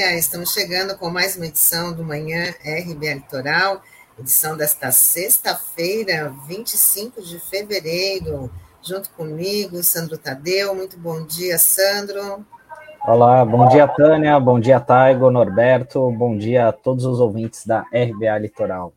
dia. Estamos chegando com mais uma edição do Manhã RBA Litoral, edição desta sexta-feira, 25 de fevereiro. Junto comigo, Sandro Tadeu. Muito bom dia, Sandro. Olá, bom dia, Tânia. Bom dia, Taigo, Norberto. Bom dia a todos os ouvintes da RBA Litoral.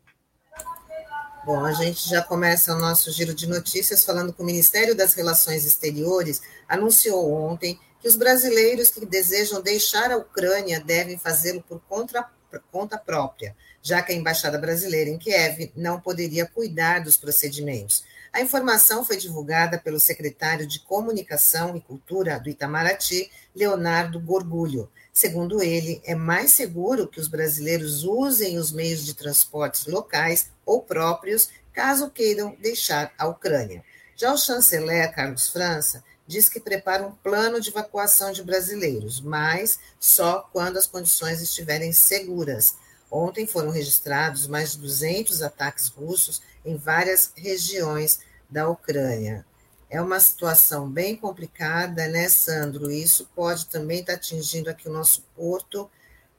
Bom, a gente já começa o nosso giro de notícias falando que o Ministério das Relações Exteriores anunciou ontem que os brasileiros que desejam deixar a Ucrânia devem fazê-lo por conta, conta própria, já que a embaixada brasileira em Kiev não poderia cuidar dos procedimentos. A informação foi divulgada pelo secretário de Comunicação e Cultura do Itamaraty, Leonardo Gorgulho. Segundo ele, é mais seguro que os brasileiros usem os meios de transportes locais ou próprios, caso queiram deixar a Ucrânia. Já o chanceler Carlos França diz que prepara um plano de evacuação de brasileiros, mas só quando as condições estiverem seguras. Ontem foram registrados mais de 200 ataques russos em várias regiões da Ucrânia. É uma situação bem complicada, né, Sandro? Isso pode também estar atingindo aqui o nosso porto,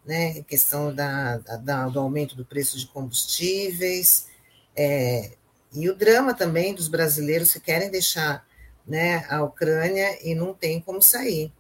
né, questão da, da, do aumento do preço de combustíveis, é, e o drama também dos brasileiros que querem deixar né, a Ucrânia e não tem como sair.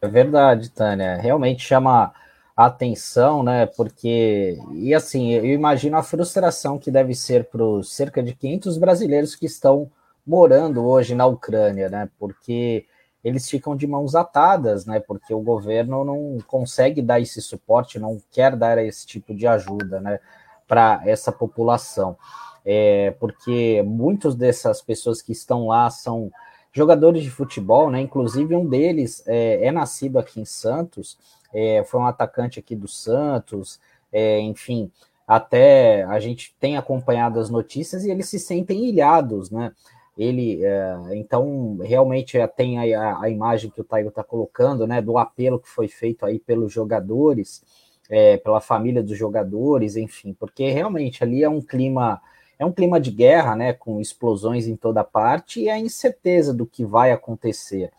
É verdade, Tânia. Realmente chama atenção, né? Porque, e assim, eu imagino a frustração que deve ser para os cerca de 500 brasileiros que estão morando hoje na Ucrânia, né? Porque eles ficam de mãos atadas, né? Porque o governo não consegue dar esse suporte, não quer dar esse tipo de ajuda, né? Para essa população é, porque muitas dessas pessoas que estão lá são jogadores de futebol, né? Inclusive um deles é, é nascido aqui em Santos, é, foi um atacante aqui do Santos, é, enfim, até a gente tem acompanhado as notícias e eles se sentem ilhados, né? Ele, é, então, realmente tem a, a, imagem que o Taigo está colocando, né? Do apelo que foi feito aí pelos jogadores, é, pela família dos jogadores, enfim, porque realmente ali é um clima é um clima de guerra, né, com explosões em toda parte e a incerteza do que vai acontecer.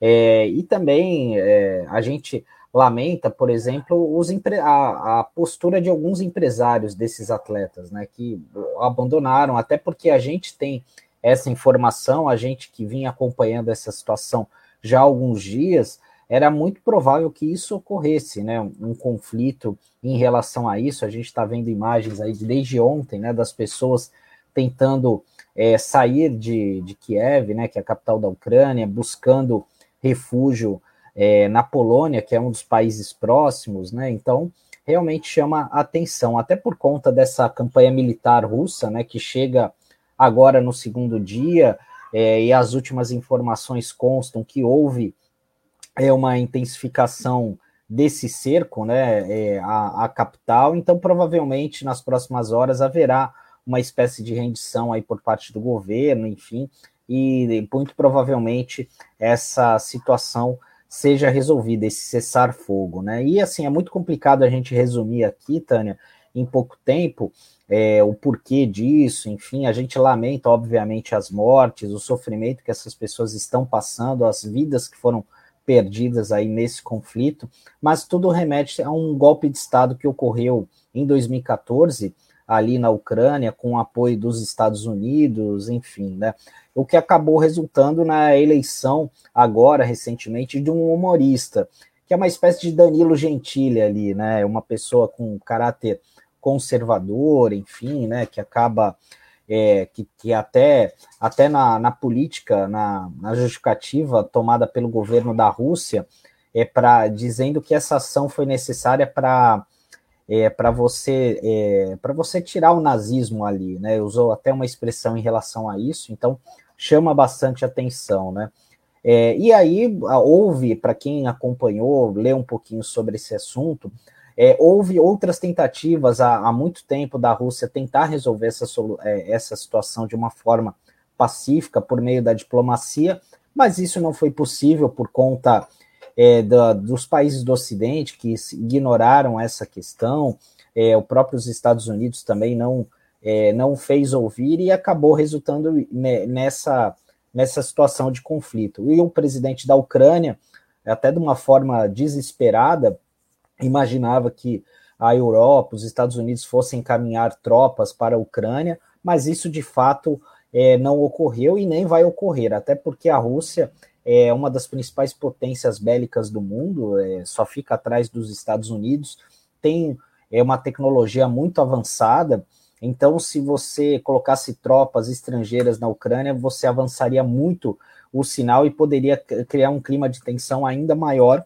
É, e também é, a gente lamenta, por exemplo, os a, a, postura de alguns empresários desses atletas, né, que abandonaram, até porque a gente tem essa informação, a gente que vinha acompanhando essa situação já há alguns dias, era muito provável que isso ocorresse, né? Um conflito em relação a isso. A gente está vendo imagens aí desde ontem, né? Das pessoas tentando é, sair de, de Kiev, né? Que é a capital da Ucrânia, buscando refúgio é, na Polônia, que é um dos países próximos, né? Então realmente chama atenção, até por conta dessa campanha militar russa, né? Que chega agora no segundo dia. É, e as últimas informações constam que houve é uma intensificação desse cerco, né, é, a, a, capital, então provavelmente nas próximas horas haverá uma espécie de rendição aí por parte do governo, enfim, e muito provavelmente essa situação seja resolvida, esse cessar-fogo, né, e assim, é muito complicado a gente resumir aqui, Tânia, em pouco tempo, é, o porquê disso, enfim, a gente lamenta, obviamente, as mortes, o sofrimento que essas pessoas estão passando, as vidas que foram perdidas aí nesse conflito, mas tudo remete a um golpe de Estado que ocorreu em 2014 ali na Ucrânia com o apoio dos Estados Unidos, enfim, né? O que acabou resultando na eleição agora recentemente de um humorista, que é uma espécie de Danilo Gentili ali, né? Uma pessoa com caráter conservador, enfim, né, que acaba é, que, que, até, até na, na política, na, na, justificativa tomada pelo governo da Rússia, é para dizendo que essa ação foi necessária para é, para você é, para você tirar o nazismo ali, né? Usou até uma expressão em relação a isso, então chama bastante atenção, né? É, e aí houve, para quem acompanhou, lê um pouquinho sobre esse assunto, é, houve outras tentativas há, há, muito tempo da Rússia tentar resolver essa, é, essa situação de uma forma pacífica por meio da diplomacia, mas isso não foi possível por conta é, da, dos países do Ocidente que ignoraram essa questão. É, o próprio Estados Unidos também não é, não fez ouvir e acabou resultando nessa nessa situação de conflito. E o presidente da Ucrânia até de uma forma desesperada, imaginava que a Europa, os Estados Unidos fossem encaminhar tropas para a Ucrânia, mas isso de fato é, não ocorreu e nem vai ocorrer, até porque a Rússia é uma das principais potências bélicas do mundo, é, só fica atrás dos Estados Unidos, tem é, uma tecnologia muito avançada. Então, se você colocasse tropas estrangeiras na Ucrânia, você avançaria muito o sinal e poderia criar um clima de tensão ainda maior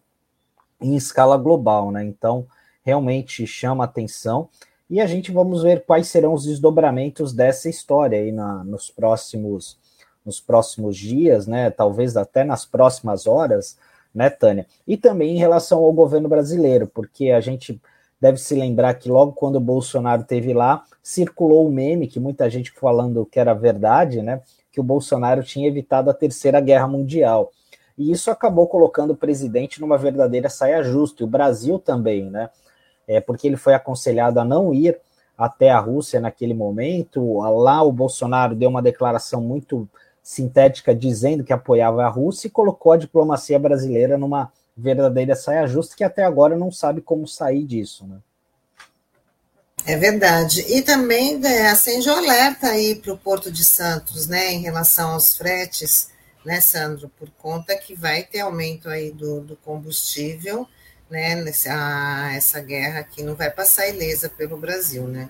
em escala global, né? Então, realmente chama atenção. E a gente vamos ver quais serão os desdobramentos dessa história aí na, nos próximos nos próximos dias, né? Talvez até nas próximas horas, né, Tânia? E também em relação ao governo brasileiro, porque a gente deve se lembrar que logo quando o Bolsonaro teve lá, circulou o um meme que muita gente falando que era verdade, né? Que o Bolsonaro tinha evitado a terceira guerra mundial. E isso acabou colocando o presidente numa verdadeira saia justa, e o Brasil também, né? É, porque ele foi aconselhado a não ir até a Rússia naquele momento. Lá o Bolsonaro deu uma declaração muito sintética dizendo que apoiava a Rússia e colocou a diplomacia brasileira numa verdadeira saia justa que até agora não sabe como sair disso, né? É verdade. E também é, acende o alerta aí para o Porto de Santos, né, em relação aos fretes, né, Sandro, por conta que vai ter aumento aí do, do combustível, né, nessa, essa guerra que não vai passar ilesa pelo Brasil, né?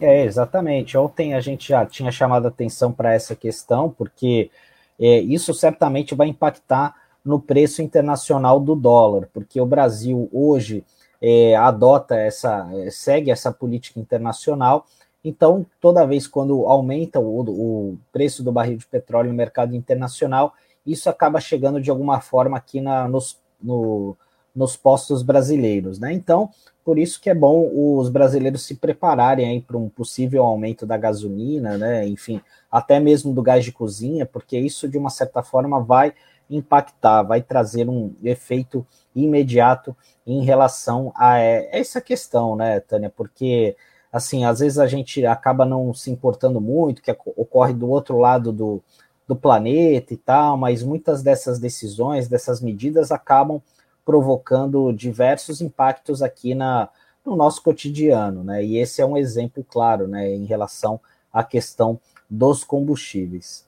É, exatamente. Ontem a gente já tinha chamado atenção para essa questão, porque é, isso certamente vai impactar no preço internacional do dólar, porque o Brasil hoje é, adota essa, segue essa política internacional. Então, toda vez quando aumenta o, o preço do barril de petróleo no mercado internacional, isso acaba chegando de alguma forma aqui na, nos, no, nos postos brasileiros, né? Então, por isso que é bom os brasileiros se prepararem para um possível aumento da gasolina, né? Enfim, até mesmo do gás de cozinha, porque isso de uma certa forma vai impactar, vai trazer um efeito imediato em relação a essa questão, né, Tânia? Porque assim, às vezes a gente acaba não se importando muito, que ocorre do outro lado do, do planeta e tal, mas muitas dessas decisões, dessas medidas acabam provocando diversos impactos aqui na, no nosso cotidiano, né? E esse é um exemplo claro, né, em relação à questão dos combustíveis.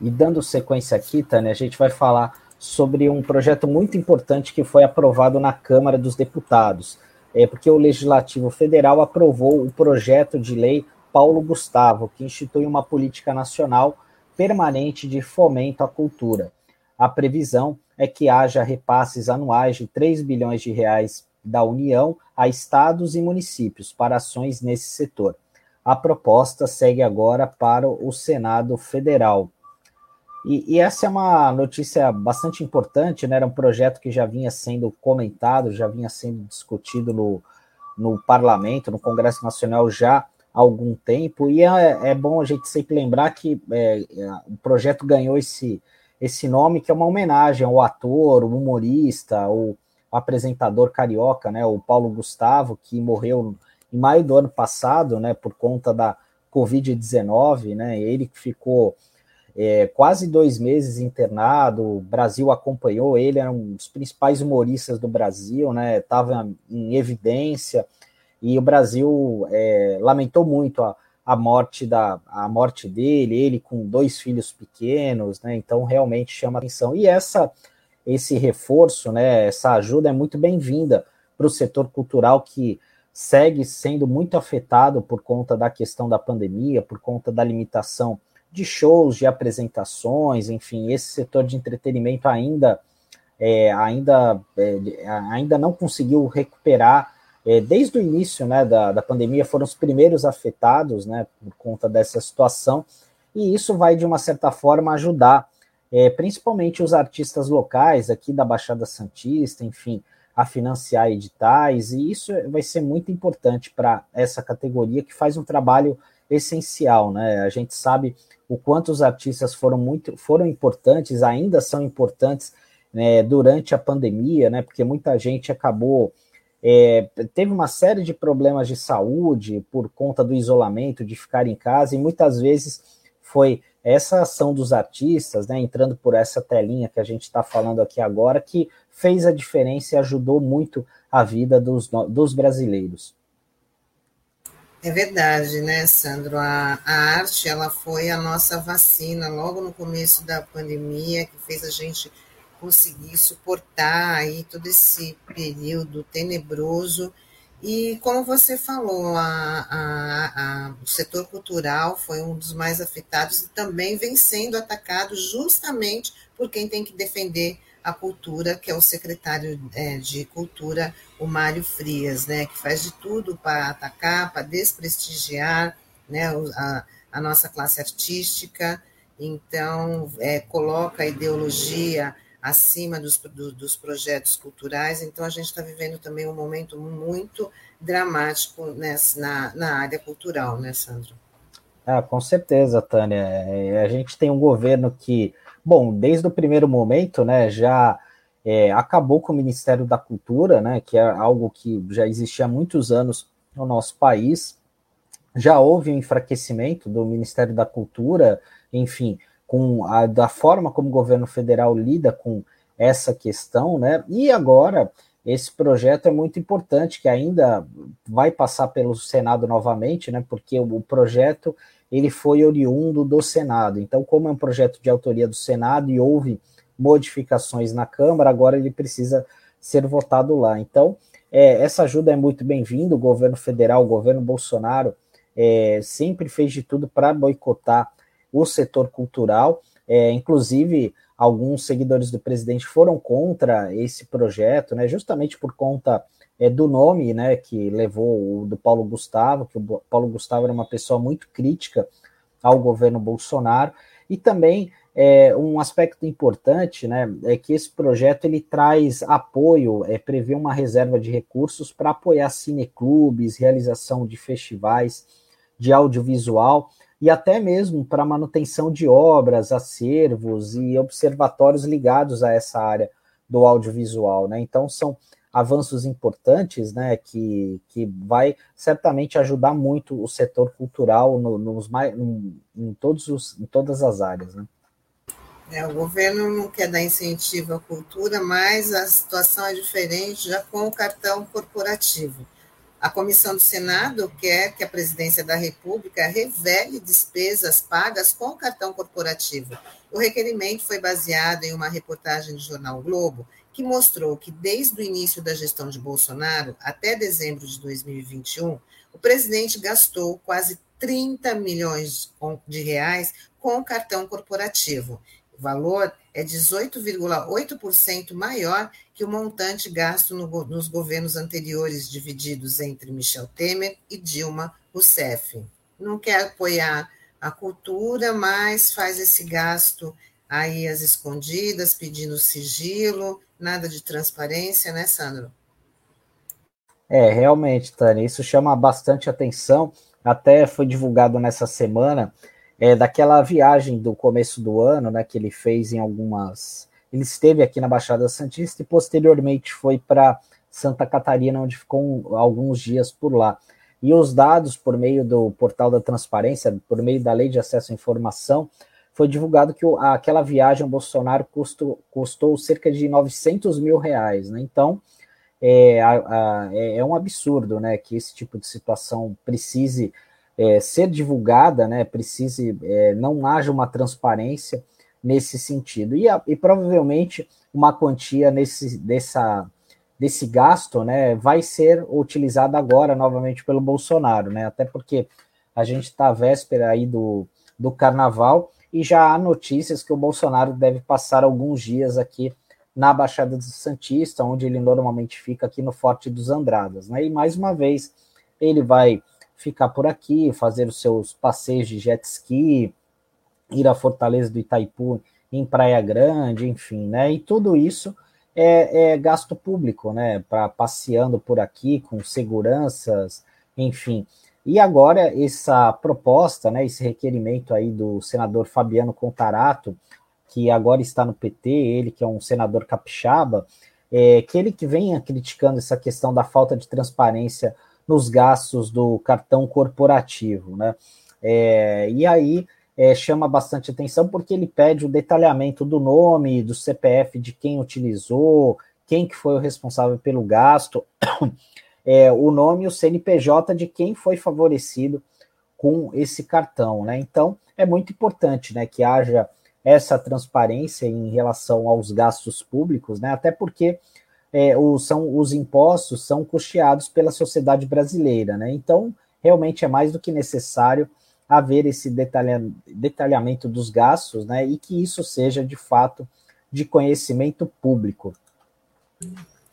E dando sequência aqui, Tânia, a gente vai falar sobre um projeto muito importante que foi aprovado na Câmara dos Deputados, é porque o Legislativo Federal aprovou o projeto de lei Paulo Gustavo, que institui uma política nacional permanente de fomento à cultura. A previsão é que haja repasses anuais de 3 bilhões de reais da União a estados e municípios para ações nesse setor. A proposta segue agora para o Senado Federal. E, e, essa é uma notícia bastante importante, né? Era um projeto que já vinha sendo comentado, já vinha sendo discutido no, no parlamento, no Congresso Nacional já há algum tempo, e é, é bom a gente sempre lembrar que é, é o projeto ganhou esse, esse nome que é uma homenagem ao ator, o humorista, o apresentador carioca, né, o Paulo Gustavo, que morreu em maio do ano passado, né, por conta da Covid-19, né, ele que ficou é, quase dois meses internado, o Brasil acompanhou ele, era um dos principais humoristas do Brasil, né, estava em evidência, e o Brasil é, lamentou muito a, a morte da a morte dele, ele com dois filhos pequenos, né? Então realmente chama atenção. E essa esse reforço, né, essa ajuda é muito bem-vinda para o setor cultural que segue sendo muito afetado por conta da questão da pandemia, por conta da limitação de shows, de apresentações, enfim, esse setor de entretenimento ainda é, ainda, é, ainda não conseguiu recuperar é, desde o início né, da, da pandemia, foram os primeiros afetados né, por conta dessa situação, e isso vai, de uma certa forma, ajudar é, principalmente os artistas locais aqui da Baixada Santista, enfim, a financiar editais, e isso vai ser muito importante para essa categoria que faz um trabalho essencial, né? A gente sabe o quanto os artistas foram muito foram importantes, ainda são importantes né, durante a pandemia, né? Porque muita gente acabou é, teve uma série de problemas de saúde por conta do isolamento, de ficar em casa, e muitas vezes foi essa ação dos artistas, né, entrando por essa telinha que a gente está falando aqui agora, que fez a diferença e ajudou muito a vida dos, dos brasileiros. É verdade, né, Sandro? A, a arte ela foi a nossa vacina logo no começo da pandemia, que fez a gente conseguir suportar aí todo esse período tenebroso. E como você falou, a, a, o setor cultural foi um dos mais afetados e também vem sendo atacado justamente por quem tem que defender a cultura, que é o secretário é, de Cultura, o Mário Frias, né, que faz de tudo para atacar, para desprestigiar né, a, a nossa classe artística, então é, coloca a ideologia acima dos, do, dos projetos culturais, então a gente está vivendo também um momento muito dramático nessa, na, na área cultural, né, Sandro? Ah, com certeza, Tânia. É, a gente tem um governo que Bom, desde o primeiro momento, né, já é, acabou com o Ministério da Cultura, né, que é algo que já existia há muitos anos no nosso país. Já houve um enfraquecimento do Ministério da Cultura, enfim, com a da forma como o governo federal lida com essa questão, né? E agora esse projeto é muito importante, que ainda vai passar pelo Senado novamente, né? Porque o projeto ele foi oriundo do Senado. Então, como é um projeto de autoria do Senado e houve modificações na Câmara, agora ele precisa ser votado lá. Então, é, essa ajuda é muito bem-vinda. O governo federal, o governo Bolsonaro, é, sempre fez de tudo para boicotar o setor cultural. É, inclusive, alguns seguidores do presidente foram contra esse projeto, né, justamente por conta é, do nome, né, que levou o do Paulo Gustavo, que o Paulo Gustavo era uma pessoa muito crítica ao governo Bolsonaro, e também é, um aspecto importante, né, é que esse projeto ele traz apoio, é, prevê uma reserva de recursos para apoiar cineclubes, realização de festivais de audiovisual e até mesmo para manutenção de obras, acervos e observatórios ligados a essa área do audiovisual, né? Então são avanços importantes, né, que, que vai certamente ajudar muito o setor cultural no, nos mais, em, em, todos os, em todas as áreas, né. É, o governo não quer dar incentivo à cultura, mas a situação é diferente já com o cartão corporativo. A comissão do Senado quer que a presidência da República revele despesas pagas com o cartão corporativo. O requerimento foi baseado em uma reportagem do jornal Globo que mostrou que desde o início da gestão de Bolsonaro até dezembro de 2021, o presidente gastou quase 30 milhões de reais com o cartão corporativo. O valor é 18,8% maior que o montante gasto no, nos governos anteriores, divididos entre Michel Temer e Dilma Rousseff. Não quer apoiar a cultura, mas faz esse gasto aí às escondidas, pedindo sigilo, nada de transparência, né, Sandro? É, realmente, Tânia, isso chama bastante atenção. Até foi divulgado nessa semana é, daquela viagem do começo do ano, né, que ele fez em algumas. Ele esteve aqui na Baixada Santista e posteriormente foi para Santa Catarina, onde ficou alguns dias por lá. E os dados, por meio do portal da transparência, por meio da lei de acesso à informação, foi divulgado que aquela viagem ao Bolsonaro custou, custou cerca de 900 mil reais, né? Então, é, a, a, é, é um absurdo, né, que esse tipo de situação precise é, ser divulgada, né, precise, é, não haja uma transparência nesse sentido. E, a, e provavelmente uma quantia nesse, dessa, desse gasto, né, vai ser utilizada agora novamente pelo Bolsonaro, né, até porque a gente está à véspera aí do, do carnaval e já há notícias que o Bolsonaro deve passar alguns dias aqui na Baixada do Santista, onde ele normalmente fica aqui no Forte dos Andradas. Né? E mais uma vez ele vai ficar por aqui, fazer os seus passeios de jet ski, ir à Fortaleza do Itaipu em Praia Grande, enfim, né? E tudo isso é, é gasto público, né? Para passeando por aqui com seguranças, enfim. E agora essa proposta, né, esse requerimento aí do senador Fabiano Contarato, que agora está no PT, ele que é um senador capixaba, é, que ele que venha criticando essa questão da falta de transparência nos gastos do cartão corporativo, né? É, e aí é, chama bastante atenção porque ele pede o detalhamento do nome, do CPF de quem utilizou, quem que foi o responsável pelo gasto, é, o nome e o CNPJ de quem foi favorecido com esse cartão, né? Então é muito importante, né, que haja essa transparência em relação aos gastos públicos, né? Até porque é, o, são, os impostos são custeados pela sociedade brasileira, né? Então realmente é mais do que necessário haver esse detalha, detalhamento dos gastos, né? E que isso seja de fato de conhecimento público.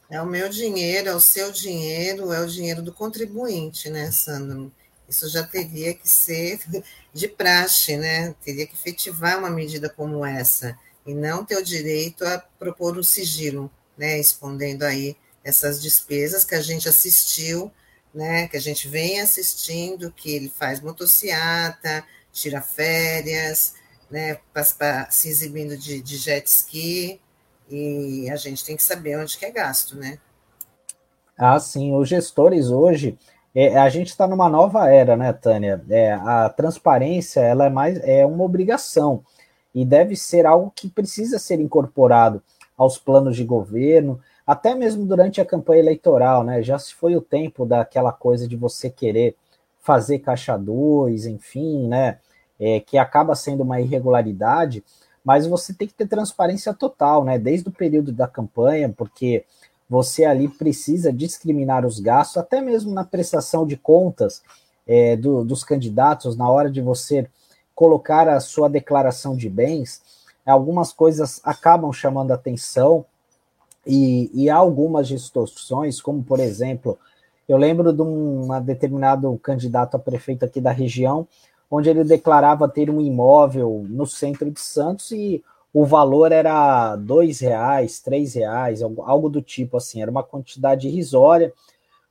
É o meu dinheiro, é o seu dinheiro, é o dinheiro do contribuinte, né, Sandro? Isso já teria que ser de praxe, né? Teria que efetivar uma medida como essa e não ter o direito a propor um sigilo, né? Escondendo aí essas despesas que a gente assistiu, né? Que a gente vem assistindo, que ele faz motociata, tira férias, né? Se exibindo de, de jet ski, e a gente tem que saber onde que é gasto, né? Ah, sim. Os gestores hoje, é, a gente está numa nova era, né, Tânia? É, a transparência ela é mais é uma obrigação e deve ser algo que precisa ser incorporado aos planos de governo, até mesmo durante a campanha eleitoral, né? Já se foi o tempo daquela coisa de você querer fazer caixa 2, enfim, né? É, que acaba sendo uma irregularidade mas você tem que ter transparência total, né? Desde o período da campanha, porque você ali precisa discriminar os gastos, até mesmo na prestação de contas é, do, dos candidatos, na hora de você colocar a sua declaração de bens, algumas coisas acabam chamando atenção e, e há algumas distorções, como por exemplo, eu lembro de um determinado candidato a prefeito aqui da região onde ele declarava ter um imóvel no centro de Santos e o valor era dois reais, três reais, algo do tipo assim, era uma quantidade irrisória,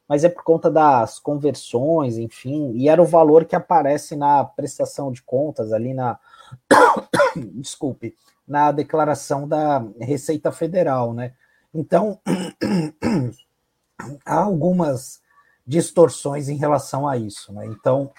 mas é por conta das conversões, enfim, e era o valor que aparece na prestação de contas ali na desculpe, na declaração da Receita Federal, né? Então há algumas distorções em relação a isso, né? Então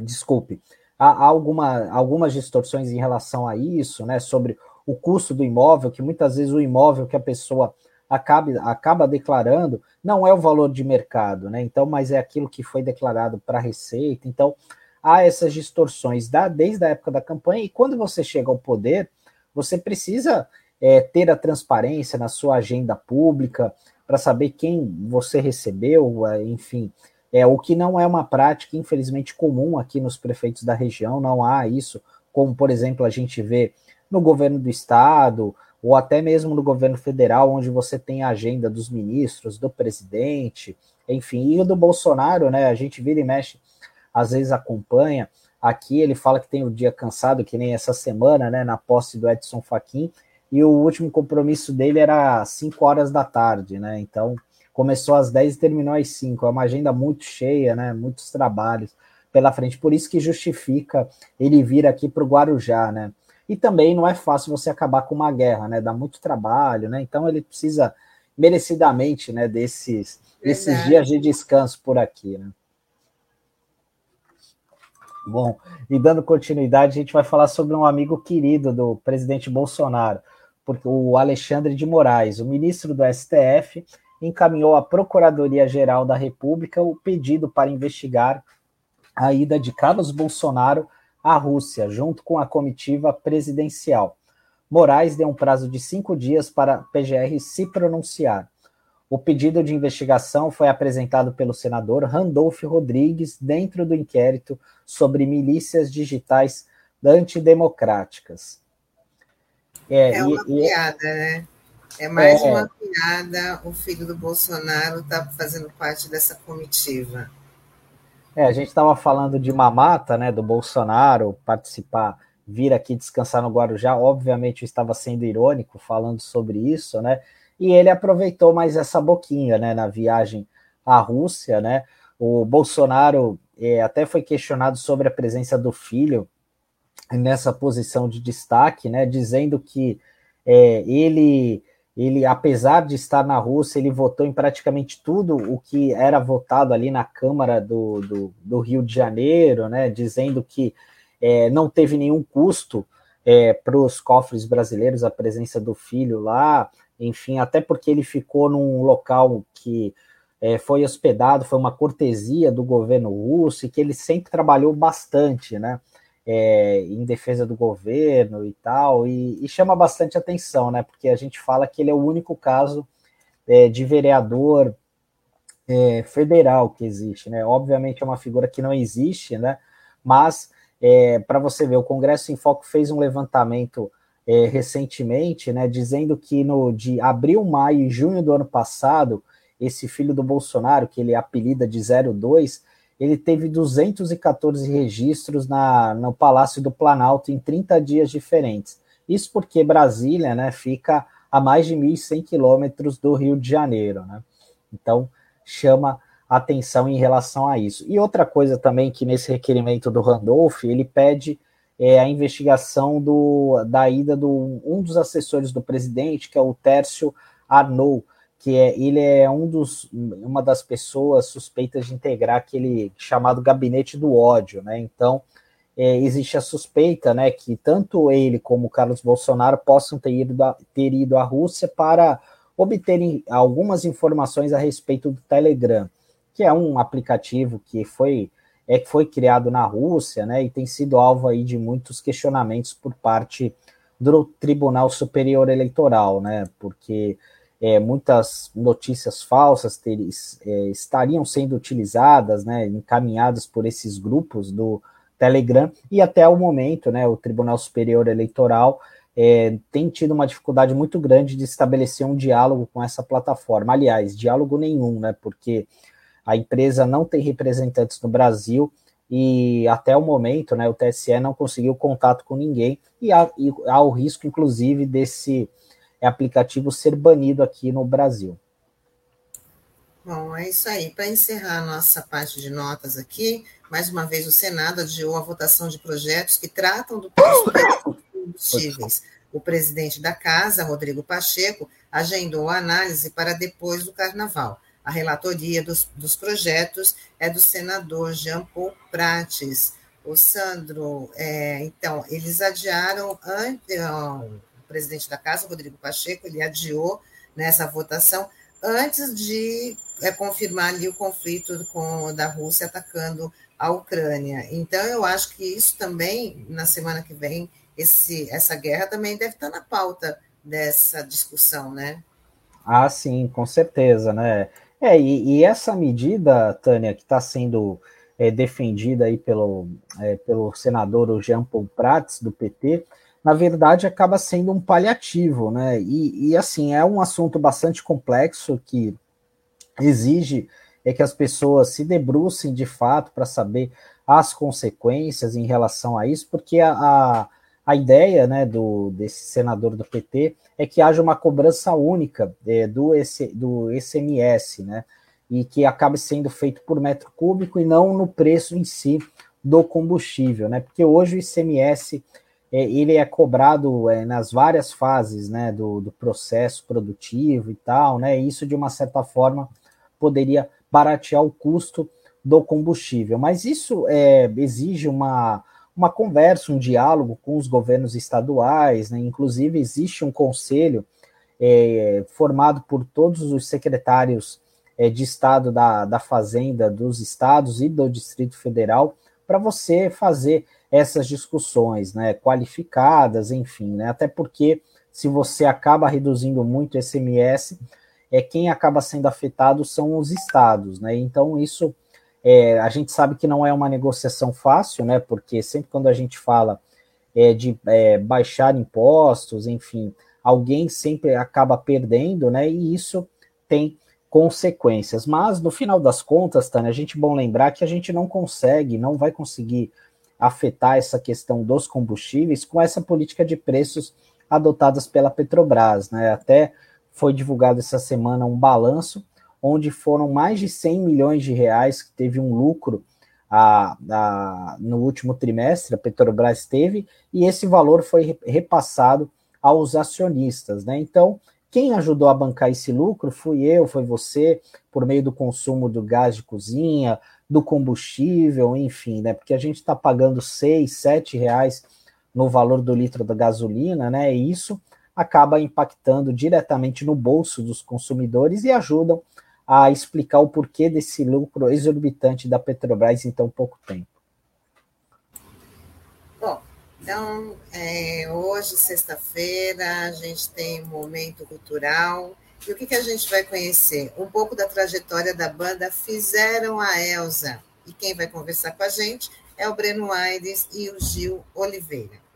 desculpe, há, alguma, algumas distorções em relação a isso, né, sobre o custo do imóvel, que muitas vezes o imóvel que a pessoa acaba, acaba declarando não é o valor de mercado, né, então, mas é aquilo que foi declarado para a Receita, então há essas distorções da, desde a época da campanha, e quando você chega ao poder, você precisa é, ter a transparência na sua agenda pública, para saber quem você recebeu, é, enfim, é, o que não é uma prática, infelizmente, comum aqui nos prefeitos da região, não há isso, como, por exemplo, a gente vê no governo do estado, ou até mesmo no governo federal, onde você tem a agenda dos ministros, do presidente, enfim, e o do Bolsonaro, né? A gente vira e mexe, às vezes acompanha. Aqui ele fala que tem o dia cansado, que nem essa semana, né? Na posse do Edson Fachin, e o último compromisso dele era às 5 horas da tarde, né? Então, começou às 10 e terminou às 5. É uma agenda muito cheia, né? Muitos trabalhos pela frente. Por isso que justifica ele vir aqui para o Guarujá, né? E também não é fácil você acabar com uma guerra, né? Dá muito trabalho, né? Então ele precisa merecidamente, né? Desses, desses dias de descanso por aqui, né? Bom, e dando continuidade, a gente vai falar sobre um amigo querido do presidente Bolsonaro, porque o Alexandre de Moraes, o ministro do STF, encaminhou à Procuradoria-Geral da República o pedido para investigar a ida de Carlos Bolsonaro à Rússia, junto com a comitiva presidencial. Moraes deu um prazo de cinco dias para a PGR se pronunciar. O pedido de investigação foi apresentado pelo senador Randolph Rodrigues dentro do inquérito sobre milícias digitais antidemocráticas. É, é uma e, piada, né? É mais é, uma piada, o filho do Bolsonaro está fazendo parte dessa comitiva. É, a gente estava falando de mamata, né, do Bolsonaro participar, vir aqui descansar no Guarujá, obviamente eu estava sendo irônico falando sobre isso, né, e ele aproveitou mais essa boquinha, né, na viagem à Rússia, né, o Bolsonaro é, até foi questionado sobre a presença do filho nessa posição de destaque, né, dizendo que é, ele ele, apesar de estar na Rússia, ele votou em praticamente tudo o que era votado ali na Câmara do, do, do Rio de Janeiro, né, dizendo que é, não teve nenhum custo é, para os cofres brasileiros a presença do filho lá, enfim, até porque ele ficou num local que é, foi hospedado, foi uma cortesia do governo russo e que ele sempre trabalhou bastante, né? É, em defesa do governo e tal, e, e, chama bastante atenção, né? Porque a gente fala que ele é o único caso é, de vereador é, federal que existe, né? Obviamente é uma figura que não existe, né? Mas é, para você ver, o Congresso em Foco fez um levantamento é, recentemente, né? Dizendo que no de abril, maio e junho do ano passado esse filho do Bolsonaro, que ele apelida de 02, ele teve 214 registros na, no Palácio do Planalto em 30 dias diferentes. Isso porque Brasília né, fica a mais de 1.100 quilômetros do Rio de Janeiro. Né? Então, chama atenção em relação a isso. E outra coisa também que nesse requerimento do Randolph, ele pede é, a investigação do, da ida do um dos assessores do presidente, que é o Tércio Arnaud, que é, ele é um dos, uma das pessoas suspeitas de integrar aquele chamado gabinete do ódio, né? Então, é, existe a suspeita, né, que tanto ele como Carlos Bolsonaro possam ter ido, a, ter ido à Rússia para obterem algumas informações a respeito do Telegram, que é um aplicativo que foi é que foi criado na Rússia, né, e tem sido alvo aí de muitos questionamentos por parte do Tribunal Superior Eleitoral, né, porque é, muitas notícias falsas ter, é, estariam sendo utilizadas, né, encaminhadas por esses grupos do Telegram, e até o momento, né, o Tribunal Superior Eleitoral é, tem tido uma dificuldade muito grande de estabelecer um diálogo com essa plataforma. Aliás, diálogo nenhum, né, porque a empresa não tem representantes no Brasil e até o momento, né, o TSE não conseguiu contato com ninguém e há, e há o risco, inclusive, desse é aplicativo ser banido aqui no Brasil. Bom, é isso aí. Para encerrar nossa parte de notas aqui, mais uma vez o Senado adiou a votação de projetos que tratam do combustíveis. O presidente da Casa, Rodrigo Pacheco, agendou a análise para depois do Carnaval. A relatoria dos, dos projetos é do senador Jean Paul Prates. O Sandro, é, então, eles adiaram presidente da Casa, Rodrigo Pacheco, ele adiou nessa votação antes de é, confirmar ali o conflito com, da Rússia atacando a Ucrânia. Então, eu acho que isso também, na semana que vem, esse, essa guerra também deve estar na pauta dessa discussão, né? Ah, sim, com certeza, né? É, e, e essa medida, Tânia, que está sendo é, defendida aí pelo, é, pelo senador Jean Paul Prats, do PT, na verdade, acaba sendo um paliativo, né? E, e assim, é um assunto bastante complexo que exige é que as pessoas se debrucem de fato para saber as consequências em relação a isso, porque a, a, a, ideia né, do, desse senador do PT é que haja uma cobrança única é, do, esse, do SMS, né? E que acabe sendo feito por metro cúbico e não no preço em si do combustível, né? Porque hoje o ICMS é, ele é cobrado é, nas várias fases né, do, do, processo produtivo e tal, né? Isso de uma certa forma poderia baratear o custo do combustível, mas isso é, exige uma, uma conversa, um diálogo com os governos estaduais, né? Inclusive existe um conselho é, formado por todos os secretários é, de Estado da, da Fazenda dos estados e do Distrito Federal para você fazer essas discussões, né, qualificadas, enfim, né, até porque se você acaba reduzindo muito o SMS, é quem acaba sendo afetado são os estados, né, então isso é, a gente sabe que não é uma negociação fácil, né, porque sempre quando a gente fala é, de é, baixar impostos, enfim, alguém sempre acaba perdendo, né, e isso tem consequências, mas no final das contas, Tânia, a gente bom lembrar que a gente não consegue, não vai conseguir afetar essa questão dos combustíveis com essa política de preços adotadas pela Petrobras. Né? Até foi divulgado essa semana um balanço onde foram mais de 100 milhões de reais que teve um lucro a, a, no último trimestre, a Petrobras teve, e esse valor foi repassado aos acionistas. Né? Então, quem ajudou a bancar esse lucro fui eu, foi você, por meio do consumo do gás de cozinha, do combustível, enfim, né? Porque a gente está pagando seis, sete reais no valor do litro da gasolina, né? E isso acaba impactando diretamente no bolso dos consumidores e ajudam a explicar o porquê desse lucro exorbitante da Petrobras em tão pouco tempo. Então, é, hoje, sexta-feira, a gente tem um momento cultural. E o que, que a gente vai conhecer? Um pouco da trajetória da banda Fizeram a Elsa. E quem vai conversar com a gente é o Breno Aires e o Gil Oliveira.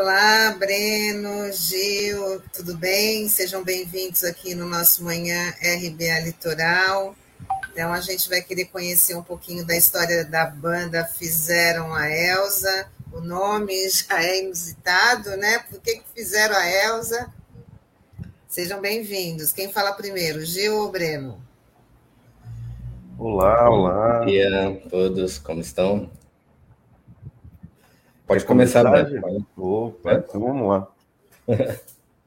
Olá, Breno, Gil, tudo bem? Sejam bem-vindos aqui no nosso Manhã RBA Litoral. Então, a gente vai querer conhecer um pouquinho da história da banda Fizeram a Elsa. O nome já é inusitado, né? Por que, que fizeram a Elsa? Sejam bem-vindos. Quem fala primeiro, Gil ou Breno? Olá, olá. Bom dia a todos, como estão? Pode começar, Breno. Opa, é? então vamos lá.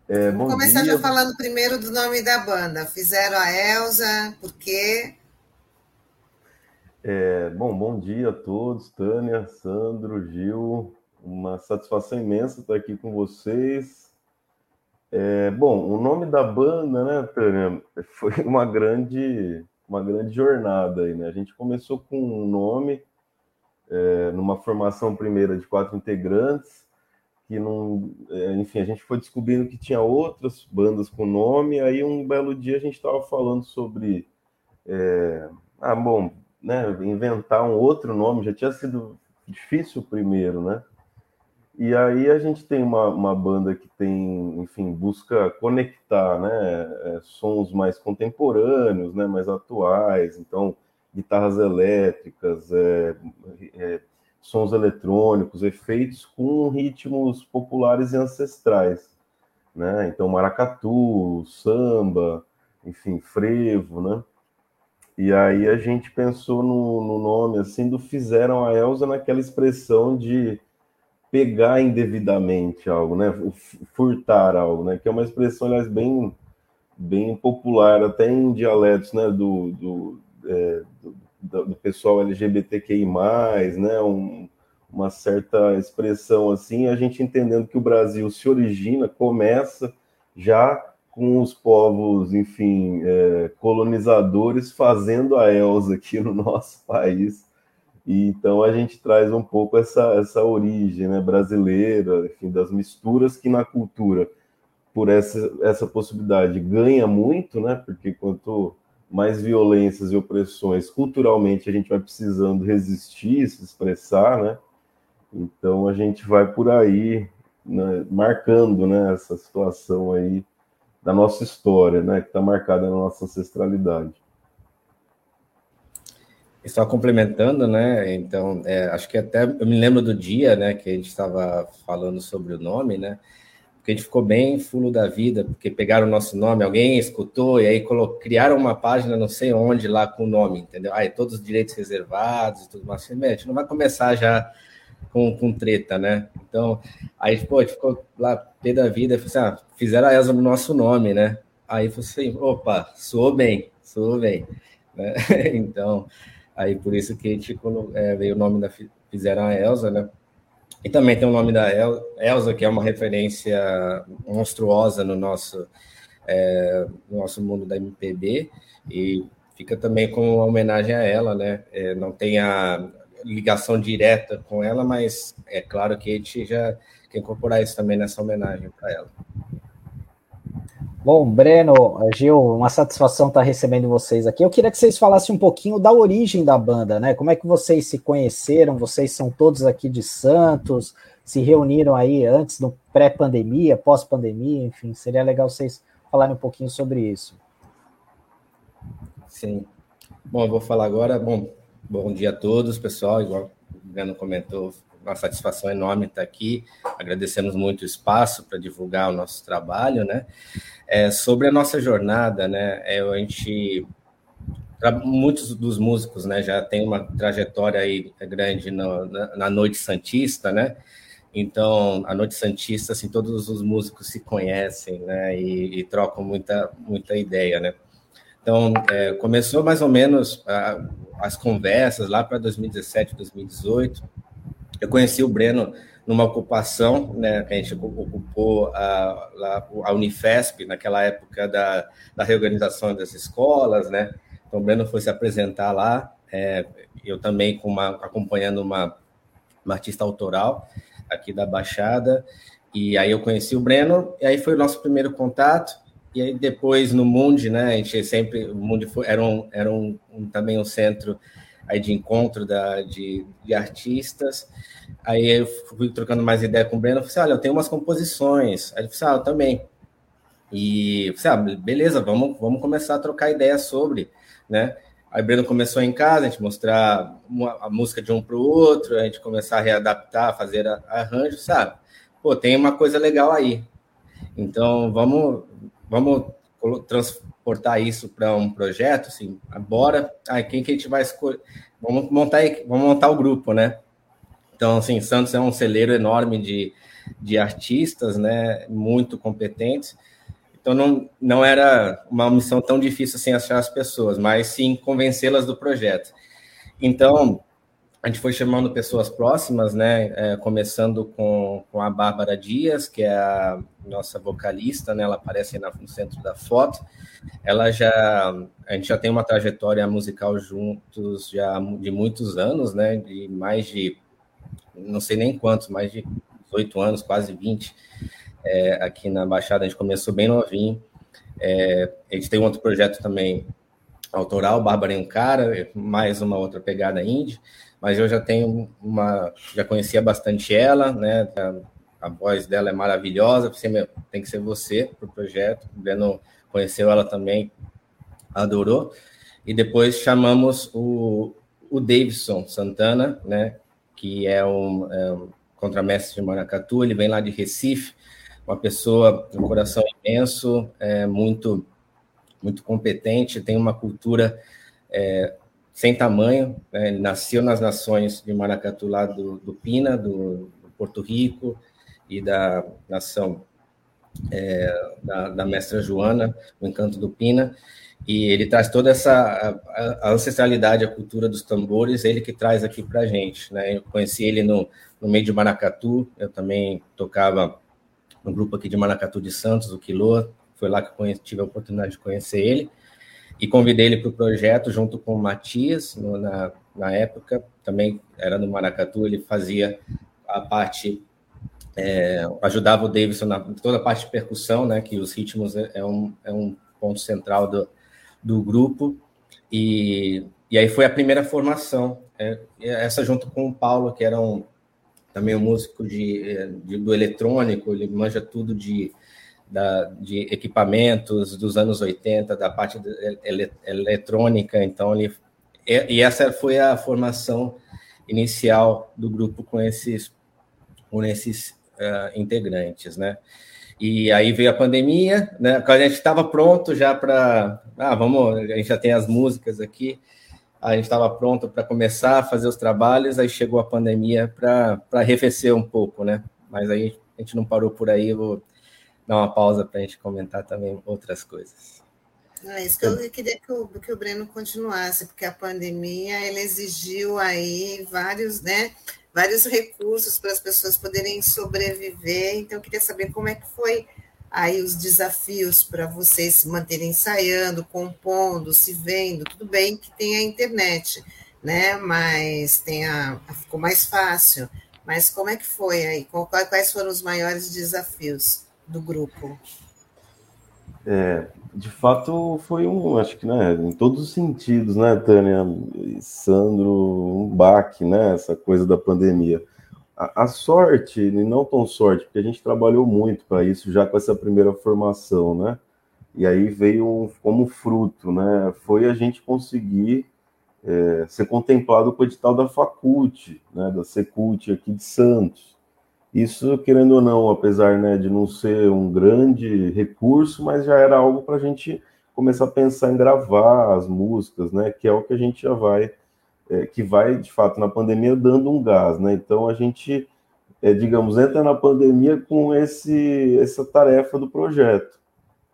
É, Vamos começar dia. já falando primeiro do nome da banda. Fizeram a Elsa, por quê? É, bom, bom dia a todos, Tânia, Sandro, Gil. Uma satisfação imensa estar aqui com vocês. É, bom, o nome da banda, né, Tânia, foi uma grande, uma grande jornada aí, né? A gente começou com um nome, é, numa formação primeira de quatro integrantes, que não, é, enfim, a gente foi descobrindo que tinha outras bandas com nome. Aí um belo dia a gente estava falando sobre, é, ah, bom, né, inventar um outro nome, já tinha sido difícil o primeiro, né? E aí a gente tem uma, uma banda que tem, enfim, busca conectar, né, é, sons mais contemporâneos, né, mais atuais, então guitarras elétricas, é, é, sons eletrônicos, efeitos com ritmos populares e ancestrais, né? Então maracatu, samba, enfim, frevo, né? E aí a gente pensou no, no nome assim do fizeram a Elsa naquela expressão de pegar indevidamente algo, né? Furtar algo, né? Que é uma expressão, aliás, bem, bem popular, até em dialetos, né? Do, do, é, do, do, pessoal LGBTQI+, né? Um, uma certa expressão assim, a gente entendendo que o Brasil se origina, começa já com os povos, enfim, é, colonizadores fazendo a Elsa aqui no nosso país. E, então a gente traz um pouco essa, essa origem né, brasileira, enfim, das misturas que na cultura, por essa, essa possibilidade, ganha muito, né? Porque quanto mais violências e opressões culturalmente a gente vai precisando resistir, se expressar, né? Então a gente vai por aí né, marcando né, essa situação aí da nossa história, né, que está marcada na nossa ancestralidade. Só complementando, né? Então, é, acho que até eu me lembro do dia, né, que a gente estava falando sobre o nome, né? Porque a gente ficou bem fulo da vida, porque pegaram o nosso nome, alguém escutou e aí criaram uma página, não sei onde, lá com o nome, entendeu? Aí todos os direitos reservados e tudo mais. Assim, a gente não vai começar já com, com treta, né? Então, aí, pô, a gente ficou lá, pé da vida, assim, ah, fizeram a ESA no nosso nome, né? Aí falei assim, opa, soou bem, soou bem. Né? então, aí por isso que a gente é, veio o nome da fizeram a Elsa, né? E também tem o nome da El, Elsa, que é uma referência monstruosa no nosso, é, no nosso mundo da MPB, e fica também como uma homenagem a ela, né? É, não tem a, ligação direta com ela, mas é claro que a gente já quer incorporar isso também nessa homenagem para ela. Bom, Breno, Gil, uma satisfação estar recebendo vocês aqui. Eu queria que vocês falassem um pouquinho da origem da banda, né? Como é que vocês se conheceram? Vocês são todos aqui de Santos, se reuniram aí antes, no pré-pandemia, pós-pandemia, enfim, seria legal vocês falarem um pouquinho sobre isso. Sim. Bom, eu vou falar agora. Bom, Bom dia a todos, pessoal. Igual o Gano comentou, uma satisfação enorme estar aqui. Agradecemos muito o espaço para divulgar o nosso trabalho, né? É, sobre a nossa jornada, né? É, a gente muitos dos músicos, né, já tem uma trajetória aí grande no, na, na noite santista, né? Então, a Noite Santista, assim, todos os músicos se conhecem, né, e, e trocam muita, muita ideia, né. Então, é, começou mais ou menos a, as conversas lá para 2017, 2018. Eu conheci o Breno numa ocupação, né, que a gente ocupou a, a Unifesp, naquela época da, da reorganização das escolas, né, então o Breno foi se apresentar lá, é, eu também com uma, acompanhando uma, uma artista autoral, aqui da Baixada. E aí eu conheci o Breno, e aí foi o nosso primeiro contato. E aí depois no Mundi, né, a gente sempre, o Mundi foi, era, um, era um, um, também um centro aí de encontro da, de, de artistas. Aí eu fui trocando mais ideia com o Breno, eu falei assim, olha, eu tenho umas composições. Aí ele falou assim, ah, eu também. E falei, ah, beleza, vamos, vamos começar a trocar ideia sobre, né? Aí o Breno começou em casa, a gente mostrar uma, a música de um para o outro, a gente começar a readaptar, fazer arranjos, sabe? Pô, tem uma coisa legal aí. Então, vamos, vamos transportar isso para um projeto, assim, bora. Ah, quem que a gente vai escolher? Vamos montar, vamos montar o grupo, né? Então, assim, Santos é um celeiro enorme de, de artistas, né? Muito competentes. Então não, não era uma missão tão difícil assim achar as pessoas, mas sim convencê-las do projeto. Então a gente foi chamando pessoas próximas, né? É, começando com, com a Bárbara Dias, que é a nossa vocalista, né? Ela aparece no centro da foto. Ela já a gente já tem uma trajetória musical juntos já de muitos anos, né? De mais de não sei nem quantos, mais de 18 anos, quase 20 é, aqui na Baixada, a gente começou bem novinho. É, a gente tem um outro projeto também autoral, Bárbara Encara, mais uma outra pegada indie, mas eu já tenho uma, já conhecia bastante ela, né? A, a voz dela é maravilhosa, você, tem que ser você para o projeto. O Breno conheceu ela também, adorou. E depois chamamos o, o Davidson Santana, né? Que é um, é um contramestre de Maracatu, ele vem lá de Recife, uma pessoa de um coração imenso, é, muito, muito competente, tem uma cultura é, sem tamanho. Né? Ele nasceu nas nações de Maracatu, lá do, do Pina, do, do, Porto Rico, e da nação é, da, da, mestra Joana, o Encanto do Pina. E ele traz toda essa a, a ancestralidade, a cultura dos tambores, ele que traz aqui para a gente. Né? Eu conheci ele no, no meio de Maracatu, eu também tocava no grupo aqui de Manacatu de Santos, o Quilô, foi lá que eu tive a oportunidade de conhecer ele, e convidei ele para o projeto junto com o Matias, no, na, na época, também era no Maracatu, ele fazia a parte, é, ajudava o Davidson na toda a parte de percussão, né, que os ritmos é, é um, é um ponto central do, do grupo, e, e aí foi a primeira formação, é, essa junto com o Paulo, que era um, também um músico de, de, do eletrônico, ele manja tudo de, da, de equipamentos dos anos 80, da parte ele, eletrônica, então ele e essa foi a formação inicial do grupo com esses com esses uh, integrantes, né? E aí veio a pandemia, né? A gente estava pronto já para, ah, vamos, a gente já tem as músicas aqui, a gente estava pronto para começar a fazer os trabalhos, aí chegou a pandemia para arrefecer um pouco, né? Mas aí a gente não parou por aí, dar uma pausa para a gente comentar também outras coisas. É isso que eu queria que o, que o Breno continuasse, porque a pandemia ele exigiu aí vários, né, vários recursos para as pessoas poderem sobreviver. Então, eu queria saber como é que foi aí os desafios para vocês se manterem ensaiando, compondo, se vendo, tudo bem que tem a internet, né? Mas tem a, ficou mais fácil. Mas como é que foi aí? Quais foram os maiores desafios do grupo? É, de fato foi um, acho que, né, em todos os sentidos, né, Tânia, Sandro, um baque, né, essa coisa da pandemia a, sorte, e não tão sorte, porque a gente trabalhou muito para isso já com essa primeira formação, né? E aí veio como fruto, né? Foi a gente conseguir é, ser contemplado com o edital da Facult, né, da Secult aqui de Santos. Isso, querendo ou não, apesar né, de não ser um grande recurso, mas já era algo para a gente começar a pensar em gravar as músicas, né, que é o que a gente já vai, é, que vai, de fato, na pandemia dando um gás. Né? Então, a gente, é, digamos, entra na pandemia com esse, essa tarefa do projeto.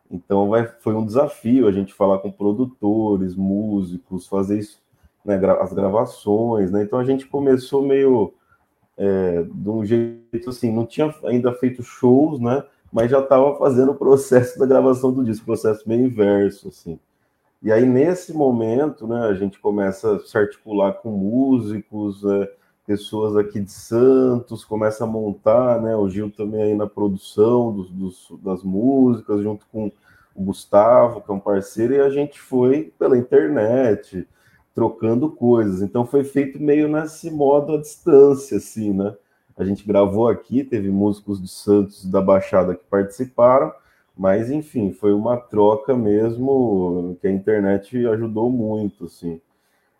Então, vai, foi um desafio a gente falar com produtores, músicos, fazer isso né, as gravações, né? Então a gente começou meio é, de um jeito assim, não tinha ainda feito shows, né? Mas já estava fazendo o processo da gravação do disco, processo meio inverso, assim. E aí nesse momento, né, a gente começa a se articular com músicos, é, pessoas aqui de Santos, começa a montar, né? O Gil também aí na produção dos, dos, das músicas, junto com o Gustavo, que é um parceiro, e a gente foi pela internet trocando coisas. Então foi feito meio nesse modo à distância, assim, né? A gente gravou aqui, teve músicos de Santos da Baixada que participaram, mas enfim, foi uma troca mesmo que a internet ajudou muito, assim.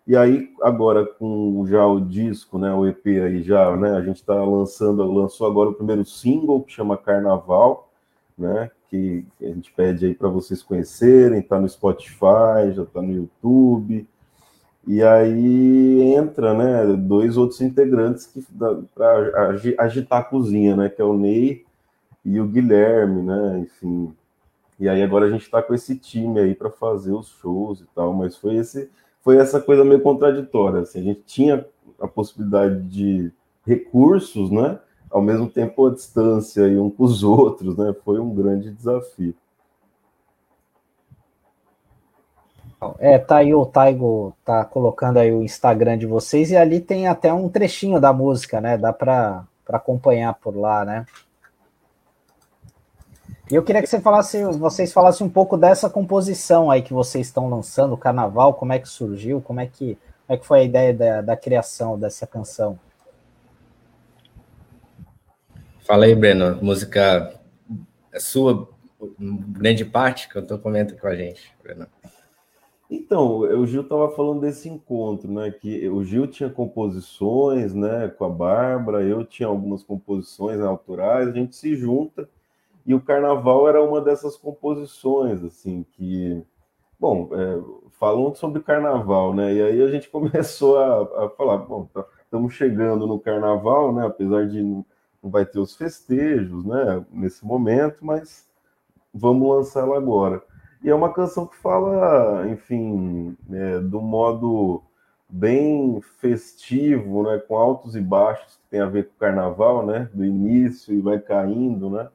E aí agora com já o disco, né, o EP aí já, né, a gente está lançando, lançou agora o primeiro single que chama Carnaval, né, que a gente pede aí para vocês conhecerem, tá no Spotify, já tá no YouTube, e aí entra, né, dois outros integrantes que para agitar a cozinha, né, que é o Ney e o Guilherme, né, enfim. E aí agora a gente está com esse time aí para fazer os shows e tal, mas foi esse foi essa coisa meio contraditória, assim, a gente tinha a possibilidade de recursos, né, ao mesmo tempo a distância e um com os outros, né, foi um grande desafio. É, tá aí o Taigo tá colocando aí o Instagram de vocês e ali tem até um trechinho da música, né? Dá para acompanhar por lá, né? E eu queria que você falasse, vocês falassem um pouco dessa composição aí que vocês estão lançando, o Carnaval, como é que surgiu, como é que, como é que foi a ideia da, da criação dessa canção? Fala aí, Breno, música é sua, grande parte, que eu tô comentando com a gente, Breno. Então, o Gil estava falando desse encontro, né? Que o Gil tinha composições, né? Com a Bárbara, eu tinha algumas composições autorais, a gente se junta e o Carnaval era uma dessas composições, assim, que, bom, é, falando sobre Carnaval, né? E aí a gente começou a, a falar, bom, estamos tá, chegando no Carnaval, né? Apesar de não, não vai ter os festejos, né? Nesse momento, mas vamos lançá-la agora. E é uma canção que fala, enfim, é, do modo bem festivo, né, com altos e baixos, que tem a ver com o carnaval, né, do início e vai caindo, né,